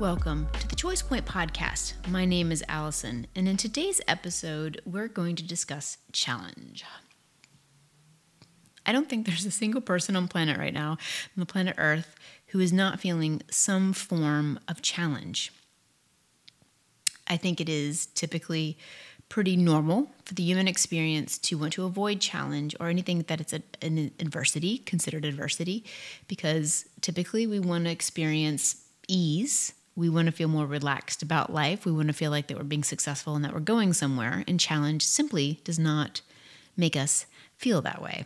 Welcome to the Choice Point Podcast. My name is Allison, and in today's episode, we're going to discuss challenge. I don't think there's a single person on planet right now, on the planet Earth, who is not feeling some form of challenge. I think it is typically pretty normal for the human experience to want to avoid challenge or anything that it's a, an adversity, considered adversity, because typically we want to experience ease we want to feel more relaxed about life. We want to feel like that we're being successful and that we're going somewhere. And challenge simply does not make us feel that way.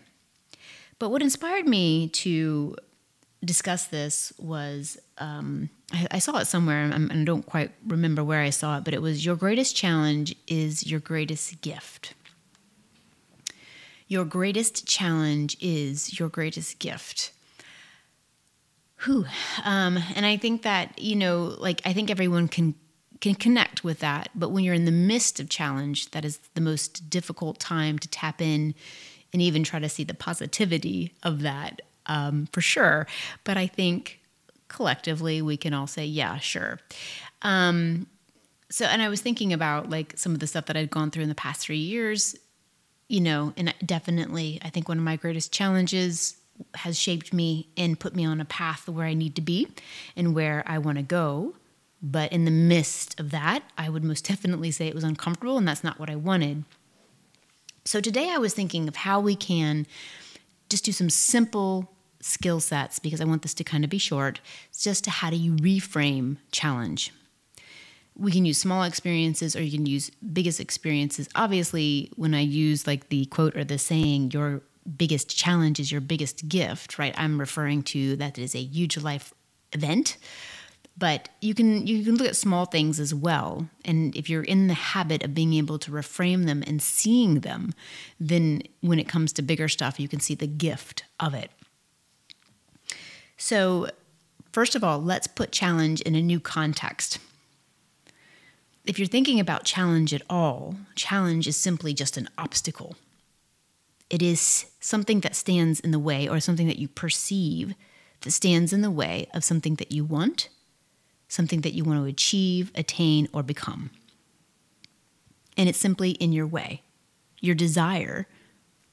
But what inspired me to discuss this was um, I, I, saw it somewhere and I don't quite remember where I saw it, but it was your greatest challenge is your greatest gift. Your greatest challenge is your greatest gift. Whew. Um, and I think that, you know, like I think everyone can can connect with that. But when you're in the midst of challenge, that is the most difficult time to tap in and even try to see the positivity of that um, for sure. But I think collectively we can all say, yeah, sure. Um, so, and I was thinking about like some of the stuff that I'd gone through in the past three years, you know, and definitely I think one of my greatest challenges has shaped me and put me on a path where I need to be and where I want to go. But in the midst of that, I would most definitely say it was uncomfortable, and that's not what I wanted. So today I was thinking of how we can just do some simple skill sets because I want this to kind of be short. It's just how do you reframe challenge. We can use small experiences or you can use biggest experiences. Obviously, when I use like the quote or the saying, your biggest challenge is your biggest gift, right? I'm referring to that is a huge life event. But you can you can look at small things as well. And if you're in the habit of being able to reframe them and seeing them, then when it comes to bigger stuff, you can see the gift of it. So, first of all, let's put challenge in a new context. If you're thinking about challenge at all, challenge is simply just an obstacle it is something that stands in the way or something that you perceive that stands in the way of something that you want, something that you want to achieve, attain, or become. And it's simply in your way. Your desire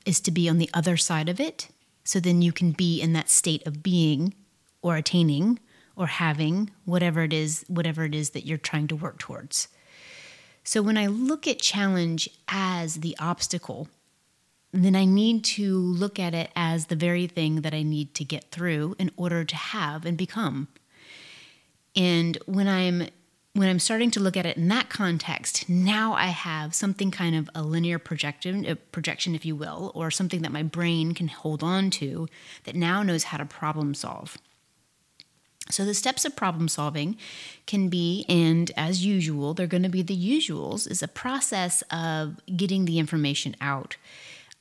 is to be on the other side of it, so then you can be in that state of being or attaining or having whatever it is, whatever it is that you're trying to work towards. So when I look at challenge as the obstacle then I need to look at it as the very thing that I need to get through in order to have and become. And when I'm when I'm starting to look at it in that context, now I have something kind of a linear projection, a projection, if you will, or something that my brain can hold on to that now knows how to problem solve. So, the steps of problem solving can be, and as usual, they're going to be the usuals, is a process of getting the information out.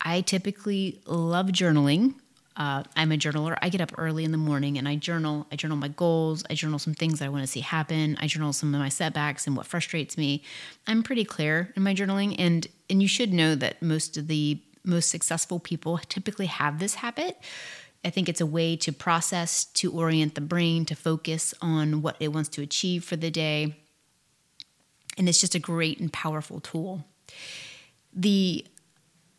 I typically love journaling. Uh, I'm a journaler. I get up early in the morning and I journal. I journal my goals. I journal some things that I want to see happen. I journal some of my setbacks and what frustrates me. I'm pretty clear in my journaling, and and you should know that most of the most successful people typically have this habit. I think it's a way to process, to orient the brain, to focus on what it wants to achieve for the day. And it's just a great and powerful tool. The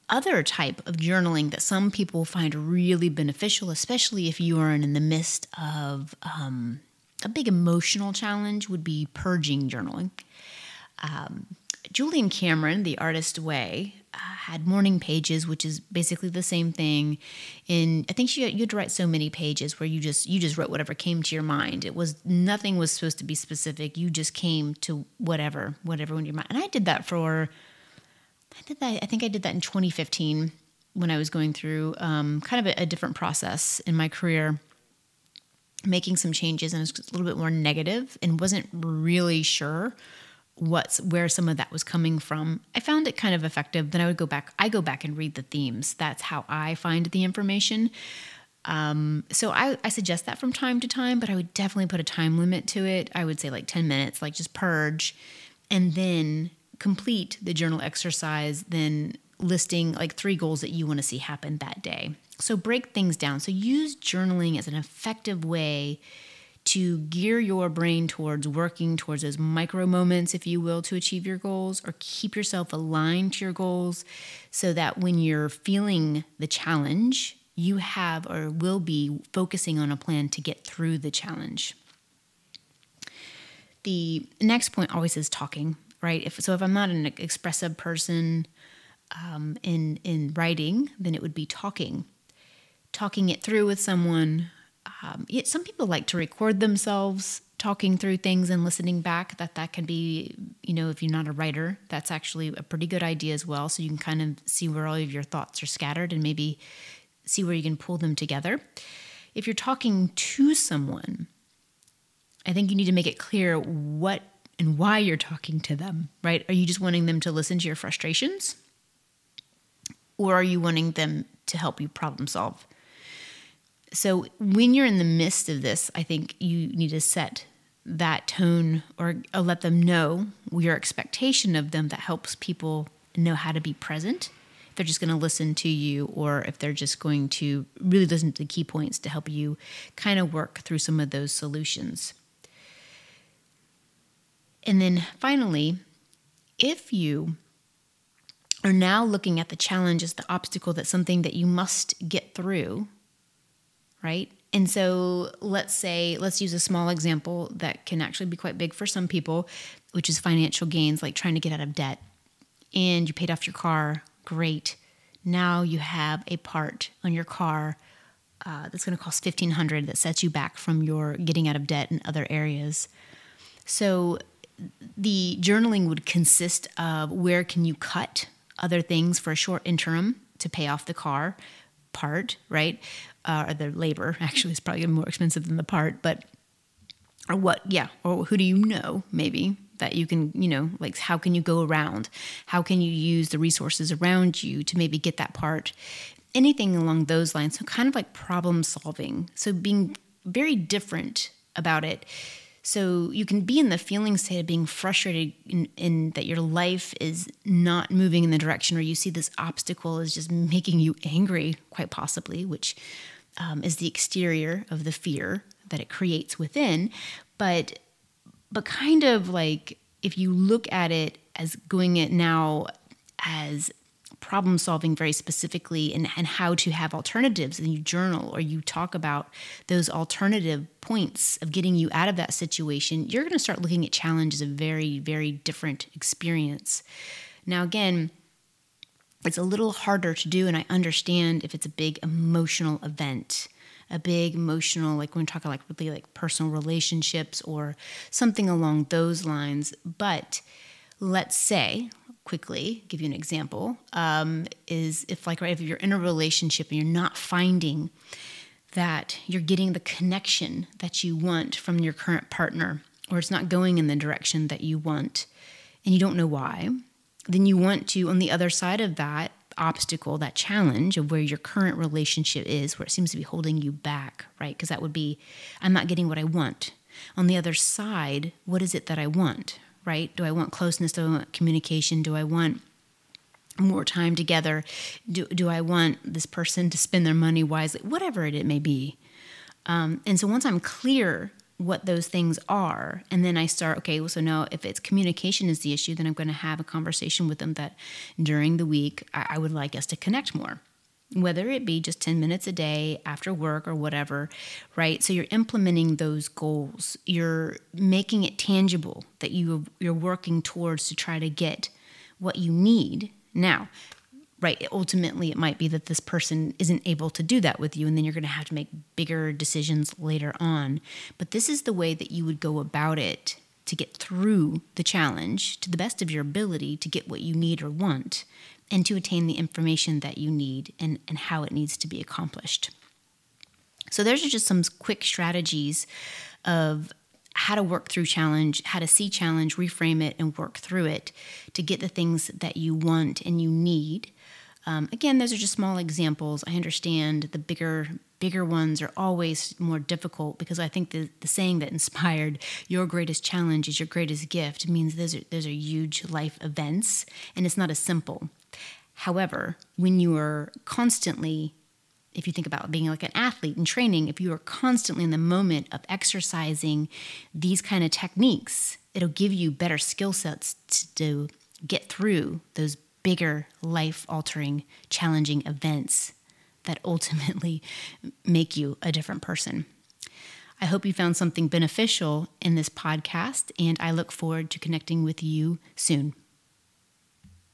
other type of journaling that some people find really beneficial, especially if you are in the midst of um, a big emotional challenge, would be purging journaling. Um, Julia Cameron, The Artist Way, uh, had morning pages, which is basically the same thing. In I think you, you had to write so many pages where you just you just wrote whatever came to your mind. It was nothing was supposed to be specific. You just came to whatever whatever in your mind. And I did that for I did that. I think I did that in 2015 when I was going through um, kind of a, a, different process in my career, making some changes, and it was a little bit more negative, and wasn't really sure what's where some of that was coming from. I found it kind of effective. Then I would go back. I go back and read the themes. That's how I find the information. Um, so I, I suggest that from time to time, but I would definitely put a time limit to it. I would say like 10 minutes, like just purge, and then complete the journal exercise, then listing like three goals that you want to see happen that day. So break things down. So use journaling as an effective way to gear your brain towards working towards those micro moments, if you will, to achieve your goals, or keep yourself aligned to your goals so that when you're feeling the challenge, you have or will be focusing on a plan to get through the challenge. The next point always is talking, right? If so, if I'm not an expressive person um, in in writing, then it would be talking, talking it through with someone, um, some people like to record themselves talking through things and listening back that that can be you know if you're not a writer that's actually a pretty good idea as well. So you can kind of see where all of your thoughts are scattered and maybe see where you can pull them together. If you're talking to someone i think you need to make it clear what and why you're talking to them right are you just wanting them to listen to your frustrations or are you wanting them to help you problem solve so when you're in the midst of this, I think you need to set that tone or, or let them know your expectation of them that helps people know how to be present. If they're just going to listen to you, or if they're just going to really listen to the key points to help you kind of work through some of those solutions. And then finally, if you are now looking at the challenge as the obstacle that's something that you must get through, right? And so let's say, let's use a small example that can actually be quite big for some people, which is financial gains, like trying to get out of debt. And you paid off your car, great. Now you have a part on your car uh, that's going to cost 1500 that sets you back from your getting out of debt in other areas. So the journaling would consist of where can you cut other things for a short interim to pay off the car part, right? uh, or the labor actually is probably more expensive than the part, but or what, yeah, or who do you know maybe that you can, you know, like how can you go around? How can you use the resources around you to maybe get that part? Anything along those lines. So kind of like problem solving. So being very different about it so you can be in the feeling state of being frustrated in, in, that your life is not moving in the direction, or you see this obstacle is just making you angry, quite possibly, which um, is the exterior of the fear that it creates within. But but kind of like if you look at it as going it now as problem solving very specifically and, and how to have alternatives and you journal or you talk about those alternative points of getting you out of that situation, you're going to start looking at challenge as a very, very different experience. Now, again, it's a little harder to do, and I understand if it's a big emotional event a big emotional like when we're talking like really like personal relationships or something along those lines but let's say quickly give you an example um, is if like right if you're in a relationship and you're not finding that you're getting the connection that you want from your current partner or it's not going in the direction that you want and you don't know why then you want to on the other side of that obstacle that challenge of where your current relationship is where it seems to be holding you back right? Because that would be i'm not getting what i want. On the other side what is it that i want right? Do I want closeness? Do I want communication? Do I want more time together? Do, do I want this person to spend their money wisely? Whatever it, it may be. Um, and so once I'm clear what those things are, and then I start, okay, well, so now if it's communication is the issue, then I'm going to have a conversation with them that during the week I, I would like us to connect more whether it be just 10 minutes a day after work or whatever, right? So you're implementing those goals. You're making it tangible that you you're working towards to try to get what you need. Now, right, ultimately it might be that this person isn't able to do that with you and then you're going to have to make bigger decisions later on. But this is the way that you would go about it to get through the challenge to the best of your ability to get what you need or want and to attain the information that you need and, and how it needs to be accomplished. So, those are just some quick strategies of how to work through challenge, how to see challenge, reframe it, and work through it to get the things that you want and you need. Um, again, those are just small examples. I understand the bigger bigger ones are always more difficult because I think the, the saying that inspired your greatest challenge is your greatest gift means those are those are huge life events and it's not as simple. However, when you are constantly if you think about being like an athlete and training, if you are constantly in the moment of exercising these kind of techniques, it'll give you better skill sets to, get through those bigger life altering, challenging events that ultimately make you a different person. I hope you found something beneficial in this podcast, and I look forward to connecting with you soon.